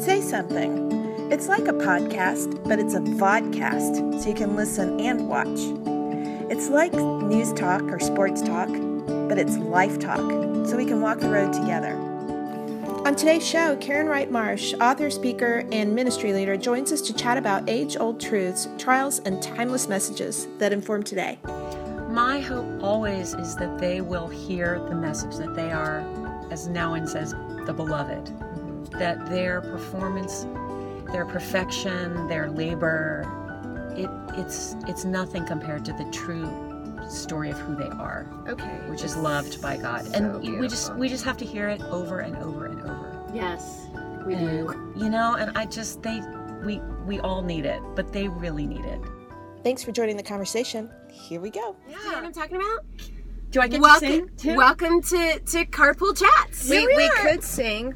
Say something. It's like a podcast, but it's a vodcast, so you can listen and watch. It's like news talk or sports talk, but it's life talk, so we can walk the road together. On today's show, Karen Wright Marsh, author, speaker, and ministry leader, joins us to chat about age old truths, trials, and timeless messages that inform today. My hope always is that they will hear the message that they are, as Nouwen says, the beloved, that their performance, their perfection, their labor, it, it's it's nothing compared to the true story of who they are, Okay. which is loved by God. So and we just we just have to hear it over and over and over. Yes, we and do. you know, and I just they we we all need it, but they really need it. Thanks for joining the conversation. Here we go. You know what I'm talking about? Do I get welcome, to sing too? welcome to to Carpool Chats. We, we could sing.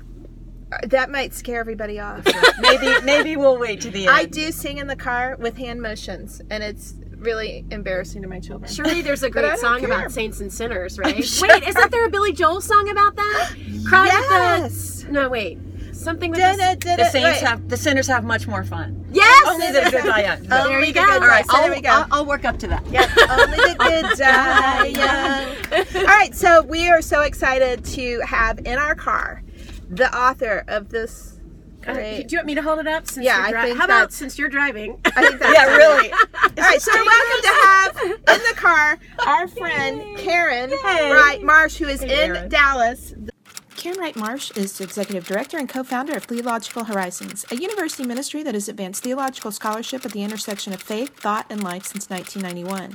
That might scare everybody off. maybe maybe we'll wait to the end. I do sing in the car with hand motions, and it's really embarrassing to my children. Surely there's a great song care. about saints and sinners, right? sure. Wait, isn't there a Billy Joel song about that? Yes. the No, wait. Something with Da, the da, da, The saints wait. have the sinners have much more fun. Yes. Only the good die young. Oh, there only you go. good All right. So I'll, there we go. I'll, I'll work up to that. Yep, only the good die young. All right, so we are so excited to have in our car the author of this Uh, do you want me to hold it up? Since Yeah, you're I dri- think How about since you're driving? I think that's Yeah, really. All right, so we're welcome to have in the car our friend Karen Wright Marsh, who is in Karen. Dallas. Karen Wright Marsh is the executive director and co founder of Theological Horizons, a university ministry that has advanced theological scholarship at the intersection of faith, thought, and life since 1991.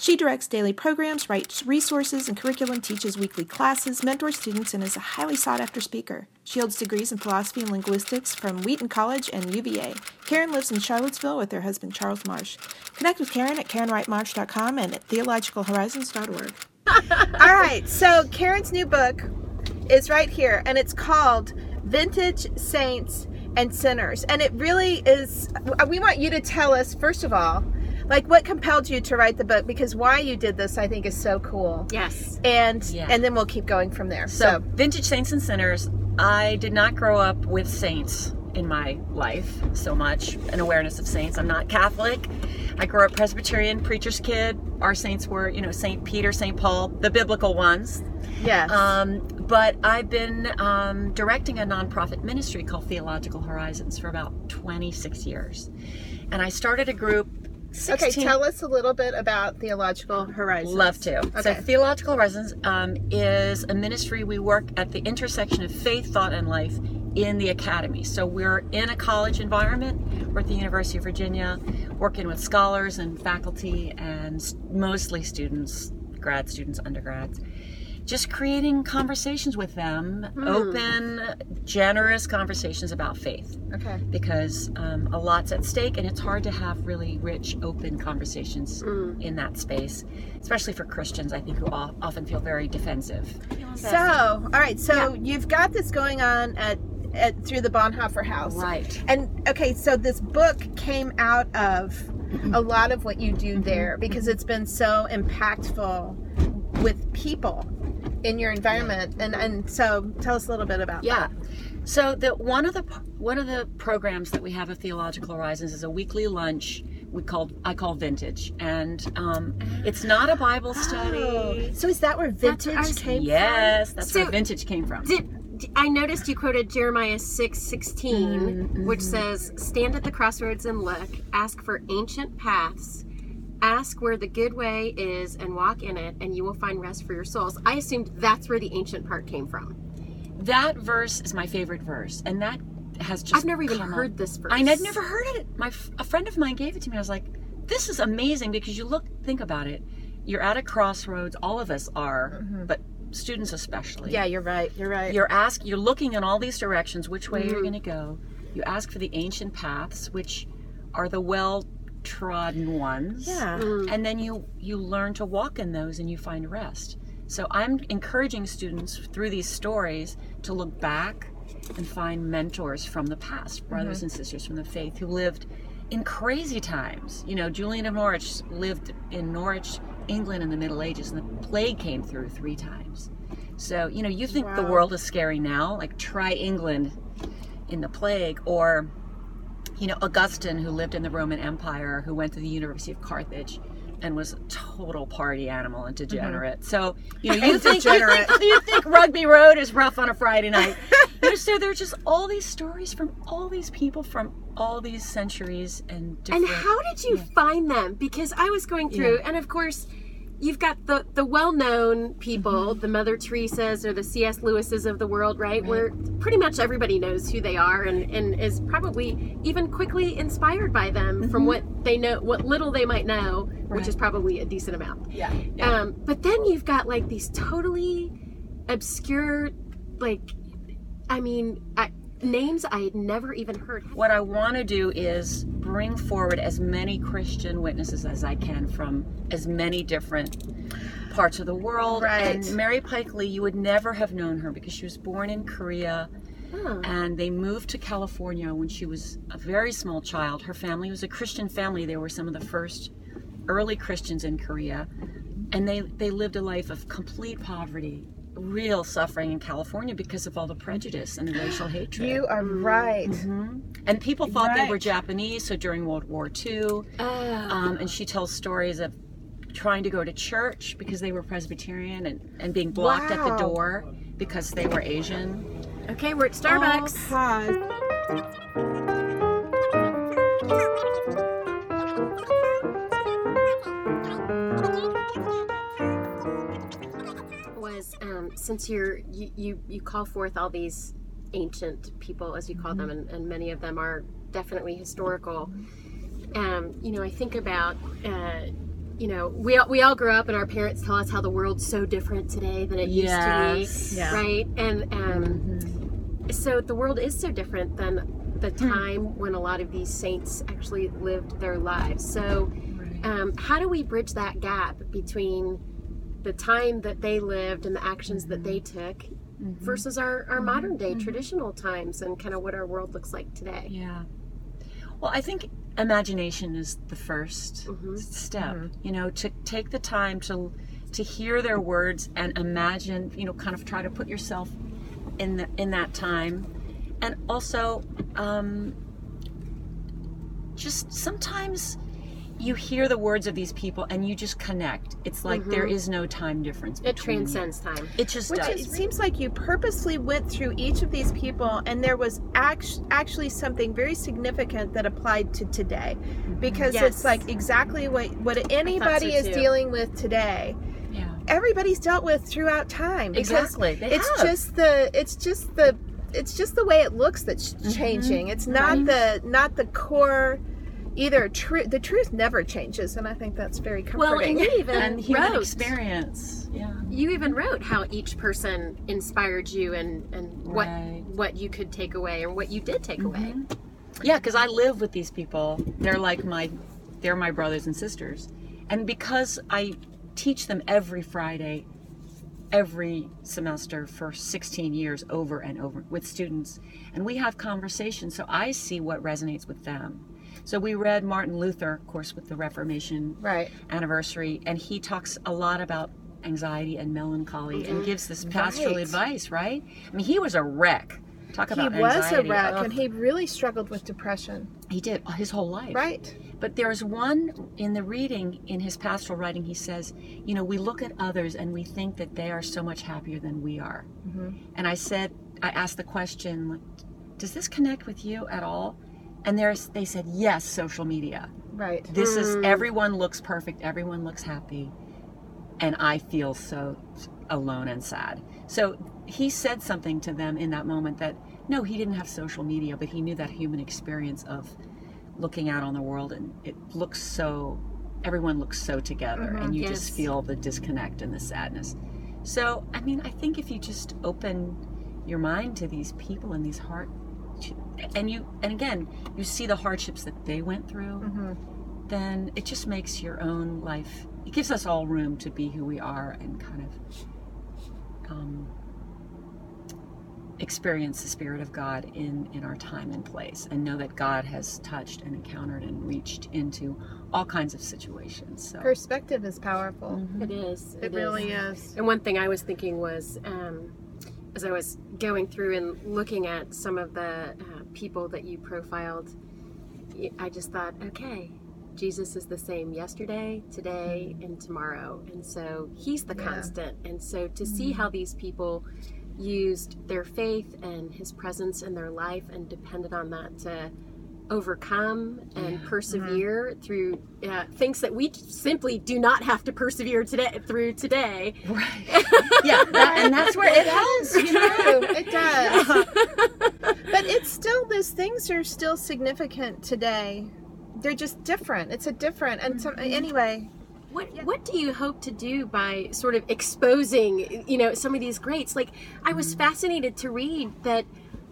She directs daily programs, writes resources and curriculum, teaches weekly classes, mentors students, and is a highly sought after speaker. She holds degrees in philosophy and linguistics from Wheaton College and UVA. Karen lives in Charlottesville with her husband Charles Marsh. Connect with Karen at KarenWrightMarsh.com and at theologicalhorizons.org. All right, so Karen's new book is right here, and it's called Vintage Saints and Sinners. And it really is, we want you to tell us, first of all, like what compelled you to write the book because why you did this I think is so cool. yes. And Yeah. and then we'll keep going from there. So, So, vintage saints and sinners. I did not grow up with saints in my life so much, an awareness of saints. I'm not Catholic. I grew up Presbyterian, preacher's kid. Our saints were, you know, Saint Peter, Saint Paul, the biblical ones. yes. Um, but I've been um, directing a nonprofit ministry called Theological Horizons for about 26 years. And I started a group. 16, okay, tell us a little bit about Theological Horizons. Love to. So, Okay. Theological Horizons um, is a ministry. We work at the intersection of faith, thought, and life in the academy. So, we're in a college environment. We're at the University of Virginia, working with scholars and faculty, and mostly students, grad students, undergrads. Just creating conversations with them, open, generous conversations about faith. Okay. because um, a lot's at stake and it's hard to have really rich open conversations in that space especially for christians i think who o- often feel very defensive. So, all right, so you've got this going on at, at through the Bonhoeffer House. right. And okay, so this book came out of a lot of what you do there mm-hmm. because it's been so impactful with people in your environment. And and so tell us a little bit about yeah so the one of the one of the programs that we have at theological horizons is a weekly lunch we call i call vintage and um, it's not a bible study Oh, so is that where vintage was- came yes that's So- where vintage came from Did, I noticed you quoted Jeremiah six Mm-hmm, which says, "Stand at the crossroads and look. Ask for ancient paths. Ask where the good way is, and walk in it, and you will find rest for your souls." I assumed that's where the ancient part came from. that verse is my favorite verse and that has just I've never even come up. heard this verse. I had never heard it. My f- a friend of mine gave it to me. I was like, "This is amazing because you look, think about it. You're at a crossroads. All of us are, but students especially. Yeah, you're right. You're right. You're ask. You're looking in all these directions. Which way Mm-hmm. you're going to go? You ask for the ancient paths, which are the well-trodden ones. yeah. Mm. And then you you learn to walk in those, and you find rest. So I'm encouraging students through these stories to look back and find mentors from the past, mm-hmm. brothers and sisters from the faith who lived in crazy times. You know, Julian of Norwich lived in Norwich, England in the Middle Ages, and the plague came through three times. So, you know, you think the world is scary now, like try England in the plague, or you know Augustine, who lived in the Roman Empire, who went to the University of Carthage. And was a total party animal and mm-hmm. degenerate. So you know, you think, you think you think Rugby Road is rough on a Friday night. You know, so there's just all these stories from all these people from all these centuries and And how did you find them? Because I was going through, and of course, you've got the the well known people, Mm-hmm. the Mother Teresa's or the C.S. Lewis's of the world, right? Where pretty much everybody knows who they are and and is probably even quickly inspired by them from what they know, what little they might know, which Mm-hmm. Is probably a decent amount. yeah, Um, but then you've got like these totally obscure, like, I mean, I, names I had never even heard. what I want to do is bring forward as many Christian witnesses as I can from as many different parts of the world. Right. And Mary Paik Lee, you would never have known her because she was born in Korea Oh. and they moved to California when she was a very small child. Her family was a Christian family. They were some of the first early Christians in Korea. And they, they lived a life of complete poverty, real suffering in California because of all the prejudice and the racial hatred. You are mm-hmm. right. Mm-hmm. And people thought they were Japanese, so during World War II, Oh. Ah. um, and she tells stories of trying to go to church because they were Presbyterian and, and being blocked at the door because they were Asian. Okay, we're at Starbucks. Oh, um, since you're you, you you call forth all these ancient people as you call them and, and many of them are definitely historical. Um, you know i think about uh, you know we, all- we all grow up and our parents tell us how the world's so different today than it Yes. used to be Yeah. right? And um, so the world is so different than the time when a lot of these saints actually lived their lives. So um, how do we bridge that gap between the time that they lived and the actions that they took versus our, our modern day traditional times and kind of what our world looks like today Yeah. Well, I think imagination is the 1st Mm-hmm. step. You know, to take the time to to hear their words and imagine. You know, kind of try to put yourself in the in that time, and also um, just sometimes you hear the words of these people and you just connect. It's like there is no time difference. it between you. transcends time It just Which does. it seems like you purposely went through each of these people, and there was act- actually something very significant that applied to today, because Yes. it's like exactly what what anybody is too. dealing with today. yeah. Everybody's dealt with throughout time. Exactly. They It's have. just the. It's just the. It's just the way it looks that's Mm-hmm. changing. It's not the not the core. Either truth. The truth never changes, and I think that's very well and comforting. you even and human wrote experience. Yeah. you even wrote how each person inspired you and and what Right. what you could take away or what you did take mm-hmm. away Yeah, because I live with these people. They're like my, they're my brothers and sisters, and because I teach them every Friday, every semester for 16 years over and over with students, and we have conversations. So I see what resonates with them. So we read Martin Luther, of course, with the Reformation right. anniversary, and he talks a lot about anxiety and melancholy and mm-hmm. gives this pastoral Right. advice. Right? I mean, he was a wreck. Talk about He was a wreck, Ugh. and he really struggled with depression. He did uh, his whole life. Right. But there's one in the reading, in his pastoral writing, he says, you know, we look at others and we think that they are so much happier than we are. Mm-hmm. And I said, I asked the question, does this connect with you at all? And there's, they said, yes, social media. Right. This is, hmm. everyone looks perfect, everyone looks happy. And I feel so alone and sad. So he said something to them in that moment that, no, he didn't have social media, but he knew that human experience of looking out on the world and it looks so everyone looks so together mm-hmm. and you Yes. just feel the disconnect and the sadness so i mean i think if you just open your mind to these people and these heart and you and again you see the hardships that they went through then it just makes your own life it gives us all room to be who we are and kind of um, experience the spirit of god in in our time and place and know that god has touched and encountered and reached into all kinds of situations so. Perspective is powerful. it is. It really is. And one thing I was thinking was, um, as I was going through and looking at some of the uh, people that you profiled, I just thought, okay, Jesus is the same yesterday, today, and tomorrow. And so he's the Yeah. constant. And so to see how these people used their faith and his presence in their life and depended on that to overcome and persevere uh-huh. through uh, things that we simply do not have to persevere today through today. Right. yeah, that, and that's where it helps. You know? True, it does. but it's still those things are still significant today. They're just different. It's a different and some mm-hmm. anyway. What what do you hope to do by sort of exposing, you know, some of these greats? Like I was mm-hmm. fascinated to read that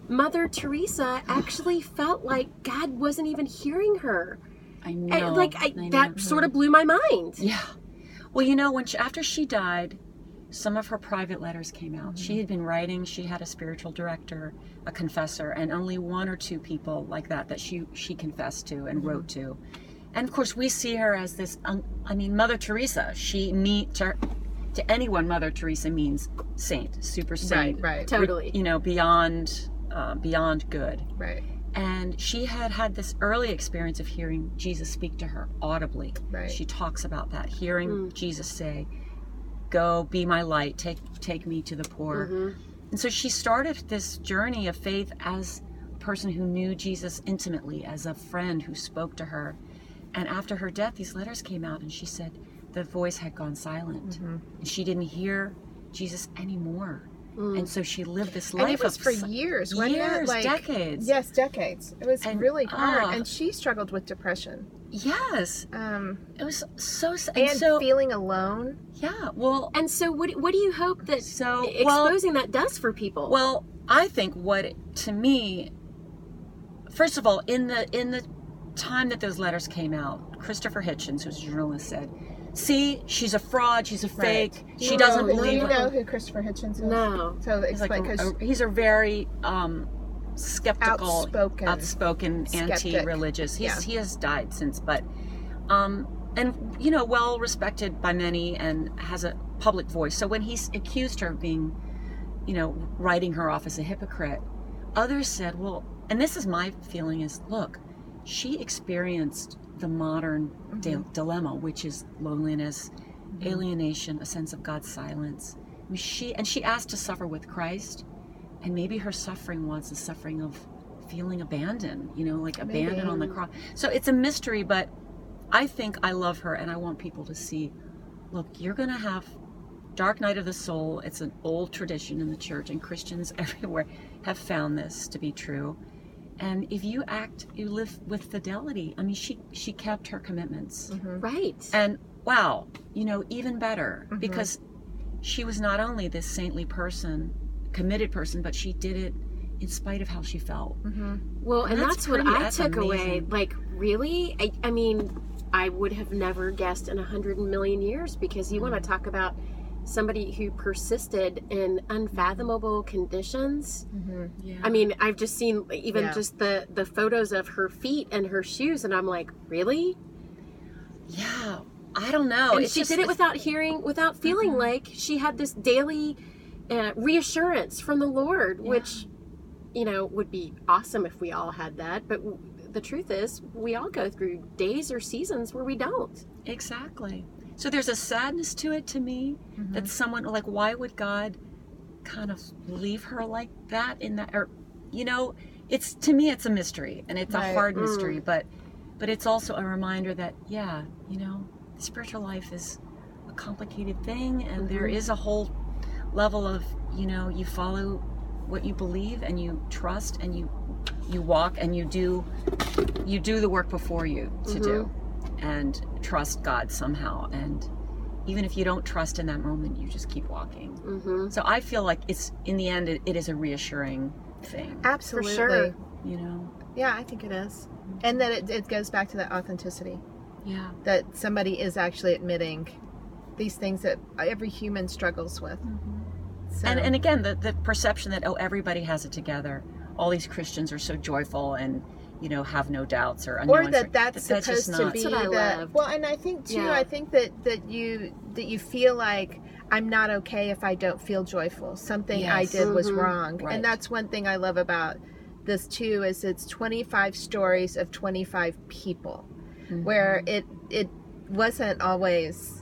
Mother Teresa actually felt like God wasn't even hearing her. I And, know. like I, I that know. sort of blew my mind. Yeah. Well, you know, when she, after she died, some of her private letters came out. She had been writing. She had a spiritual director, a confessor, and only one or two people like that that she she confessed to and wrote to. And of course, we see her as this. Um, I mean, Mother Teresa. She meet to to anyone. Mother Teresa means saint, super saint, right? right, Totally. you know, beyond uh, beyond good. right, And she had had this early experience of hearing Jesus speak to her audibly. Right. She talks about that, hearing Mm. Jesus say, "Go, be my light. Take take me to the poor." Mhm. And so she started this journey of faith as a person who knew Jesus intimately, as a friend who spoke to her. And after her death, these letters came out, and she said the voice had gone silent, Mm-hmm. and she didn't hear Jesus anymore. Mm. And so she lived this life and it was for years, years, it? Like decades. Yes, decades. It was And- really hard, ah. and she struggled with depression. Yes, Um, it was so s- and, and so feeling alone. yeah. Well, And so what what do you hope that so well, exposing that does for people? well, I think what to me, first of all, in the in the time that those letters came out, Christopher Hitchens, who's a journalist, said, "See, she's a fraud. She's a fake. Right. She You doesn't know- believe." Do you know who Christopher Hitchens is? no. So He's like a, because a- he's a very um, skeptical, outspoken. outspoken, skeptic. anti-religious. He's Yeah. he has died since, but um, and you know, well respected by many and has a public voice. So when he's accused her of being, you know, writing her off as a hypocrite, others said, well, and this is my feeling is, look, she experienced the modern mm-hmm. di- dilemma, which is loneliness, mm-hmm. alienation, a sense of God's silence. I mean, she and she asked to suffer with Christ, and maybe her suffering was the suffering of feeling abandoned, you know, like abandoned on the cross. So it's a mystery, but I think I love her, and I want people to see. Look, you're going to have dark night of the soul. It's an old tradition in the church, and Christians everywhere have found this to be true. And if you act, you live with fidelity. I mean, she she kept her commitments. Mm-hmm. Right. And wow, you know, even better mm-hmm. because she was not only this saintly person, committed person, but she did it in spite of how she felt. Mm-hmm. Well, and, And that's, that's what pretty- I that's took away. Like, really? I, I mean, I would have never guessed in a hundred million years because you want Mm. to talk about somebody who persisted in unfathomable conditions. Yeah. I mean, I've just seen even Yeah. just the the photos of her feet and her shoes, and I'm like, really? yeah. I don't know. and she just- did it without hearing, without feeling like she had this daily uh, reassurance from the Lord, which you know would be awesome if we all had that. But w- the truth is, we all go through days or seasons where we don't. Exactly. So there's a sadness to it to me Mm-hmm. that someone like why would God kind of leave her like that in that or you know, it's to me it's a mystery and it's Right. a hard Mm. mystery, but but it's also a reminder that yeah, you know, spiritual life is a complicated thing and there Mhm. is a whole level of, you know, you follow what you believe and you trust and you you walk and you do you do the work before you to do and trust God somehow. And even if you don't trust in that moment, you just keep walking. hmm So I feel like it's in the end, it, it is a reassuring thing. Absolutely. sure. You know? Yeah, I think it is. And that it, it goes back to that authenticity Yeah. that somebody is actually admitting these things that every human struggles with. So, And and again, the the perception that oh everybody has it together. All these Christians are so joyful and you know have no doubts or or that that's just supposed to not- be That's what I the well and i think too Yeah. i think that that you that you feel like i'm not okay if i don't feel joyful something i did was Mhm. wrong Right. and that's one thing i love about this too is it's 25 stories of 25 people where it it wasn't always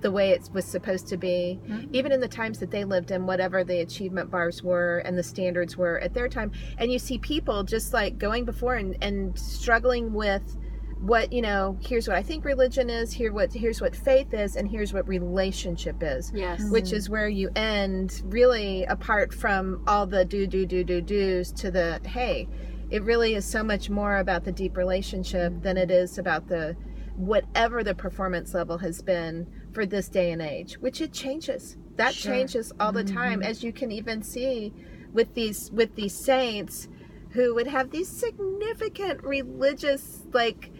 the way it was supposed to be mm-hmm. even in the times that they lived in whatever the achievement bars were and the standards were at their time. And you see people just like going before and, and struggling with what you know here's what i think religion is here what here's what faith is and here's what relationship is Yes. which mm-hmm. is where you end really apart from all the do do do do do's to the hey it really is so much more about the deep relationship than it is about the whatever the performance level has been for this day and age which it changes. That Sure. changes all the time mm-hmm. as you can even see with these with these saints who would have these significant religious like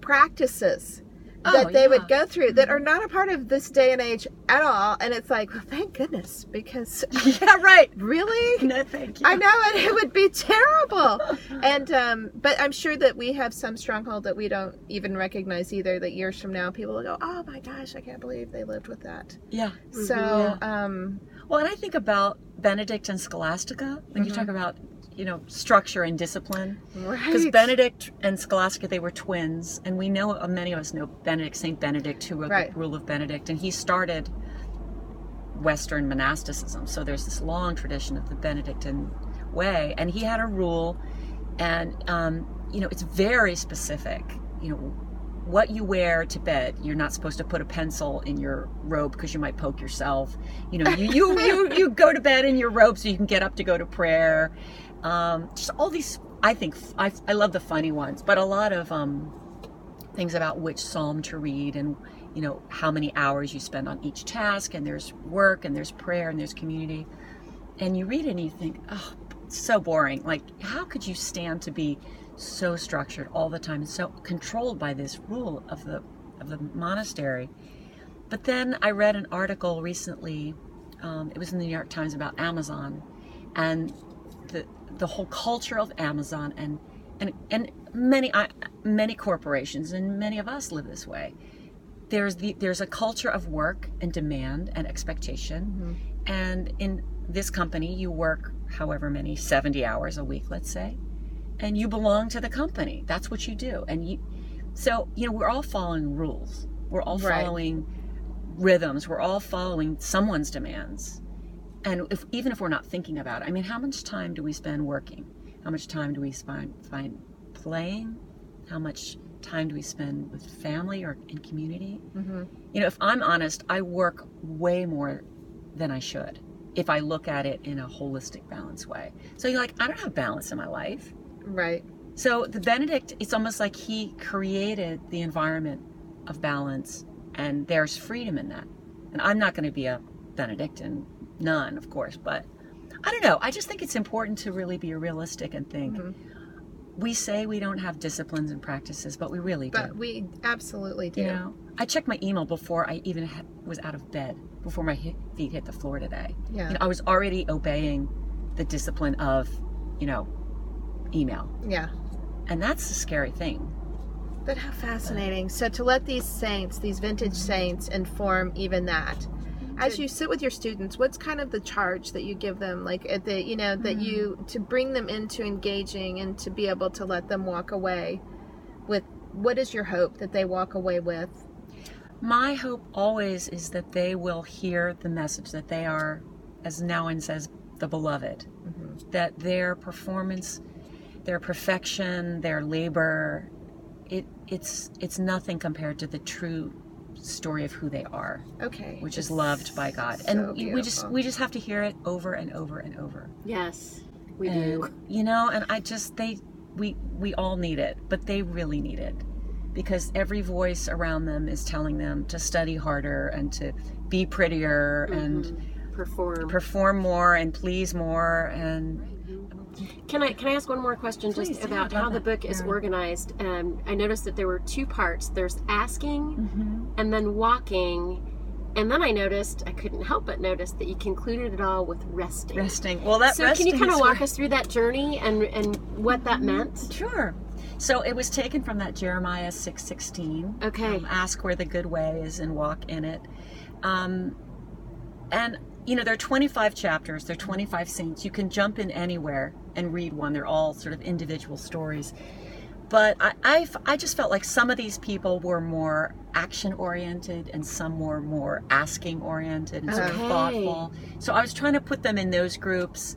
practices that Oh, they yeah. would go through that are not a part of this day and age at all and it's like well, thank goodness because yeah, right. really No, thank you. I know it, it would be terrible. And um but I'm sure that we have some stronghold that we don't even recognize either that years from now people will go, "Oh my gosh, I can't believe they lived with that." Yeah. So, um Well, and I think about Benedict and Scholastica when you talk about, you know, structure and discipline. right. Because Benedict and Scholastica, they were twins, and we know uh, many of us know Benedict, Saint Benedict, who wrote Right. the Rule of Benedict, and he started Western monasticism. So there's this long tradition of the Benedictine way, and he had a rule, and um, you know, it's very specific. You know, what you wear to bed. You're not supposed to put a pencil in your robe because you might poke yourself. You know, you you you, you go to bed in your robe so you can get up to go to prayer. Um, just all these. I think I, I love the funny ones, but a lot of um, things about which psalm to read and you know how many hours you spend on each task and there's work and there's prayer and there's community and you read it and you think oh so boring like how could you stand to be so structured all the time and so controlled by this rule of the of the monastery but then i read an article recently um, it was in the new york times about amazon and the the whole culture of amazon and and and many I, many corporations and many of us live this way. There's the there's a culture of work and demand and expectation. Mm-hmm. And in this company you work however many 70 hours a week let's say and you belong to the company. That's what you do. And you so you know we're all following rules. We're all Right. following rhythms. We're all following someone's demands and if even if we're not thinking about it i mean how much time do we spend working? How much time do we spend find playing? How much time do we spend with family or in community? Mhm. you know if i'm honest i work way more than i should if i look at it in a holistic balanced way. So you're like i don't have balance in my life. Right. so the benedict it's almost like he created the environment of balance and there's freedom in that. And i'm not going to be a benedictine nun of course but i don't know i just think it's important to really be realistic and think Mhm. we say we don't have disciplines and practices but we really do But we absolutely do. you know i checked my email before i even ha- was out of bed before my feet hit the floor today Yeah. you know i was already obeying the discipline of you know email Yeah. and that's a scary thing But how fascinating. So to let these saints, these vintage saints, inform even that. As you sit with your students, what's kind of the charge that you give them, like at the, you know, that you mm. to bring them into engaging and to be able to let them walk away with what is your hope that they walk away with? my hope always is that they will hear the message that they are as Nouwen says the beloved. Mm-hmm. That their performance their perfection their labor it it's it's nothing compared to the true story of who they are Okay. which is loved by God. so and we just we just have to hear it over and over and over. Yes, we and, do. You know, and I just they we we all need it, but they really need it. Because every voice around them is telling them to study harder and to be prettier and Mhm. perform. perform more and please more and Can I can I ask one more question Please, just about how the book is Yeah. organized? Um, I noticed that there were two parts. There's asking Mm-hmm. and then walking, and then I noticed I couldn't help but notice that you concluded it all with resting. resting. Well, that so can you kind of walk where- us through that journey and and what that meant? Sure. So it was taken from that Jeremiah six sixteen. Okay. Um, ask where the good way is and walk in it. Um, and you know there are twenty five chapters. There are twenty five saints. You can jump in anywhere and read one. They're all sort of individual stories. But I, I've, I just felt like some of these people were more action oriented and some were more asking oriented and sort of Okay. thoughtful. So I was trying to put them in those groups.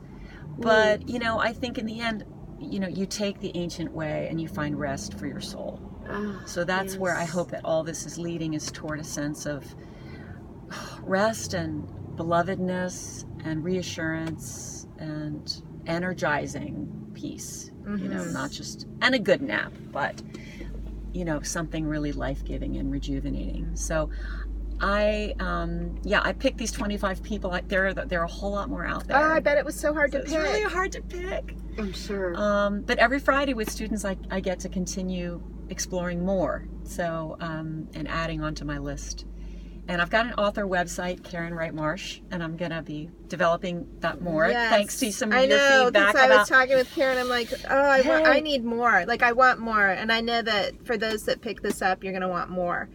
But, you know, I think in the end, you know, you take the ancient way and you find rest for your soul. Ah, So that's where I yes. hope that all this is leading is toward a sense of rest and belovedness and reassurance and energizing peace. You know, Mhm. not just and a good nap, but you know, something really life-giving and rejuvenating. So I um yeah, I picked these 25 people. Like there are there are a whole lot more out there. Oh, I bet it was so hard So to pick. it's really hard to pick. I'm sure. Um, but every Friday with students, I, I get to continue exploring more. So, um, and adding onto my list. And I've got an author website, Karen Wright Marsh, and I'm going to be developing that more Yes. thanks to some of I your know, feedback I about. was talking with Karen. I'm like, oh, I want, I need more. Like, I want more, and I know that for those that pick this up, you're gonna want more.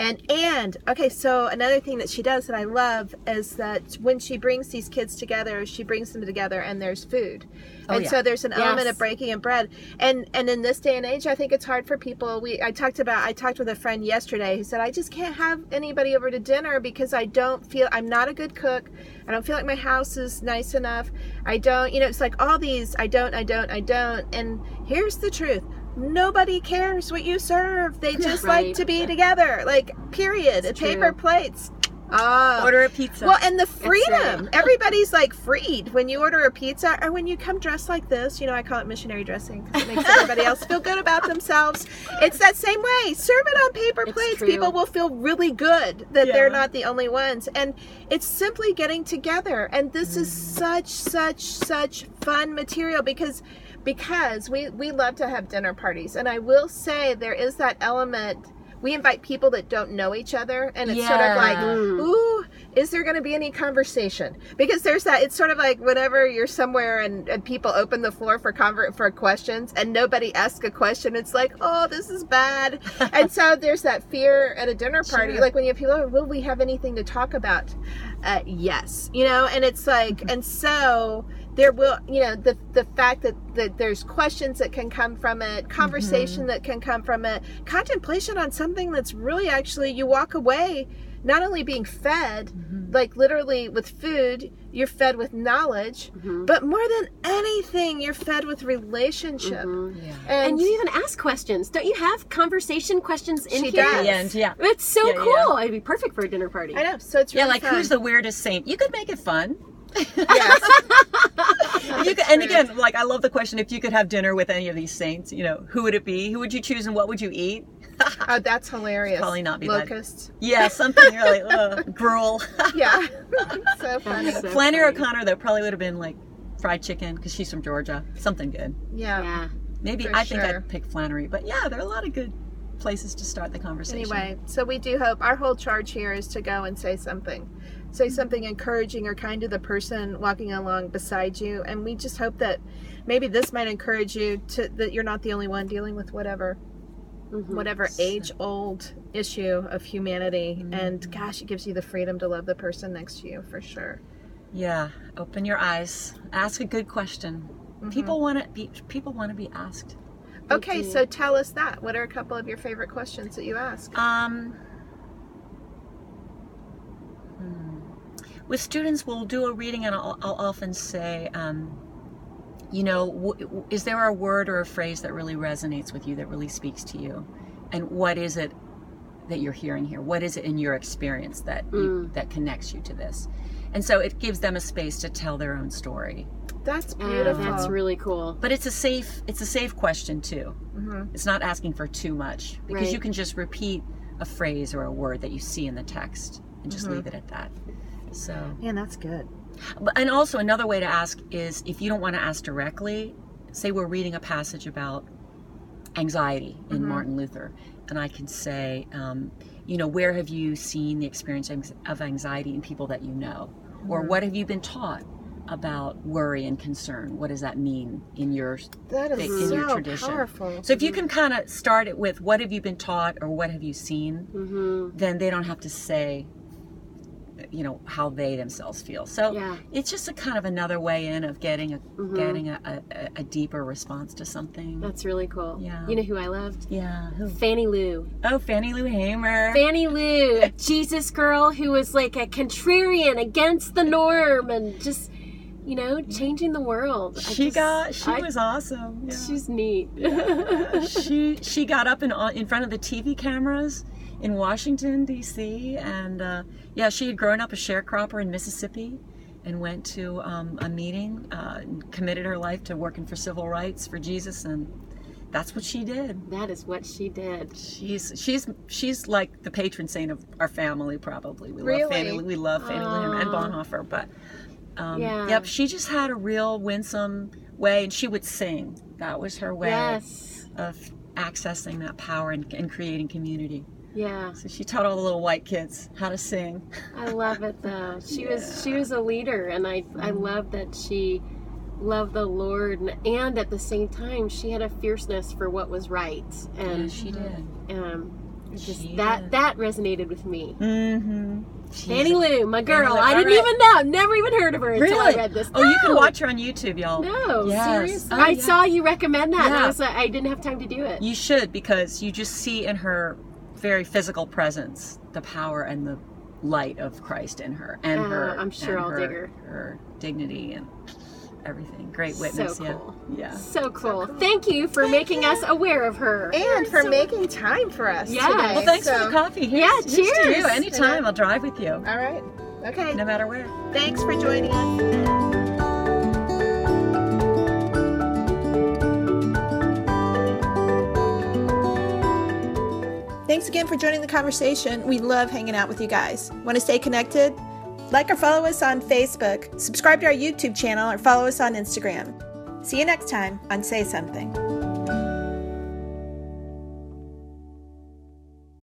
And and okay, so another thing that she does that I love is that when she brings these kids together, she brings them together, and there's food, Oh, and yeah. so there's an element of breaking of bread. And and in this day and age, I think it's hard for people. We I talked about I talked with a friend yesterday who said I just can't have anybody over to dinner because I don't feel I'm not a good cook. I don't feel like my house is nice enough. I don't, you know, it's like all these I don't, I don't, I don't. And here's the truth. Nobody cares what you serve. They just like to be together. Like period. It's Paper true. plates. Ah. Order a pizza. Well, and the freedom. Everybody's like freed when you order a pizza or when you come dressed like this. You know, I call it missionary dressing because it makes everybody else feel good about themselves. It's that same way. Serve it on paper It's plates. true. People will feel really good that Yeah. they're not the only ones. And it's simply getting together. And this is such, such, such fun material because because we we love to have dinner parties. And i will say there is that element we invite people that don't know each other and it's sort of like Mm. ooh is there going to be any conversation? Because there's that it's sort of like whenever you're somewhere and, and people open the floor for convert for questions and nobody asks a question it's like oh this is bad. And so there's that fear at a dinner party Sure. like when you have people "Oh, will we have anything to talk about? Uh, yes you know and it's like and so there will you know the the fact that, that there's questions that can come from it conversation that can come from it contemplation on something that's really actually you walk away not only being fed like literally with food you're fed with knowledge Mhm. but more than anything you're fed with relationship Mhm. yeah. and, And you even ask questions. Don't you have conversation questions in She here? does. The end, yeah. It's so Yeah, cool. It'd be perfect for a dinner party. i know so it's Yeah, like fun. who's the weirdest saint? You could make it fun. Yes you could, and again, like I love the question: if you could have dinner with any of these saints, you know, who would it be? Who would you choose, and what would you eat? oh that's hilarious Probably not be that- locusts Yeah, something really uh, gruel. yeah so funny so Flannery funny. O'Connor, though, probably would have been like fried chicken because she's from Georgia. Something good. yeah. Yeah. Maybe For I think sure. I'd pick Flannery, but yeah, there are a lot of good places to start the conversation. Anyway, so we do hope our whole charge here is to go and say something. Say something encouraging or kind to the person walking along beside you. And we just hope that maybe this might encourage you to that you're not the only one dealing with whatever Mhm. whatever age old issue of humanity. And gosh, it gives you the freedom to love the person next to you for sure. Yeah, open your eyes. Ask a good question. Mm-hmm. People want to be. People want to be asked. Okay, do. so tell us that. What are a couple of your favorite questions that you ask? Um, With students, we'll do a reading, and I'll, I'll often say, um, you know, w- w- is there a word or a phrase that really resonates with you, that really speaks to you, and what is it that you're hearing here? What is it in your experience that you, that connects you to this? And so it gives them a space to tell their own story. That's Yeah, beautiful. that's really cool. But it's a safe it's a safe question too. Mhm. It's not asking for too much because Right. you can just repeat a phrase or a word that you see in the text and just Mm-hmm. leave it at that. So, Man, that's good. but, and also another way to ask is if you don't want to ask directly, say we're reading a passage about anxiety in Mm-hmm. Martin Luther, and I can say, um, you know, where have you seen the experience of- anxiety in people that you know, or Mm-hmm. what have you been taught about worry and concern? What does that mean in your That is in your so tradition. powerful. So if you can kind of start it with what have you been taught or what have you seen, Mm-hmm. then they don't have to say you know how they themselves feel. So Yeah. it's just a kind of another way in of getting a Mhm. getting a, a, a deeper response to something. That's really cool. Yeah. You know who I loved? yeah. Who? Fannie Lou. Oh, Fannie Lou Hamer. Fannie Lou, Jesus girl who was like a contrarian against the norm and just, you know, changing the world. I she just- got. She I- was awesome. Yeah. She's neat. she she got up in in front of the TV cameras in Washington D.C. and uh, yeah, she had grown up a sharecropper in Mississippi and went to um, a meeting, uh, and committed her life to working for civil rights for Jesus, and that's what she did. that is what she did. She's she's she's like the patron saint of our family. Probably we Really? love Fannie we love Fannie Lou and Bonhoeffer, but um, Yeah. yep, she just had a real winsome way, and she would sing. That was her way Yes. of accessing that power and, and creating community. Yeah. So she taught all the little white kids how to sing. I love it though. She was she was a leader and I I love that she loved the Lord and, and at the same time she had a fierceness for what was right. And yeah, she did. um just She that did. that resonated with me. Mm-hmm. Fannie Lou, my girl. Lou, I didn't alright. even know. Never even heard of her until I read this. Oh, you can watch her on YouTube, y'all. No, Yes. seriously. Oh, I yeah. saw you recommend that. And I was like, I didn't have time to do it. You should because you just see in her very physical presence the power and the light of Christ in her and Uh, her. I'm sure and I'll dig her. Her dignity and everything. Great So witness. cool. Yeah. Yeah. So cool. Thank you for making us aware of her. And for So- making time for us Yeah. today. Well, thanks for the coffee. Here's, Yeah, here's to you. cheers. Anytime, I'll drive with you, All right. Okay. no matter where. Thanks for joining us. Thanks again for joining the conversation. We love hanging out with you guys. Want to stay connected? Like or follow us on Facebook, subscribe to our YouTube channel, or follow us on Instagram. See you next time on Say Something.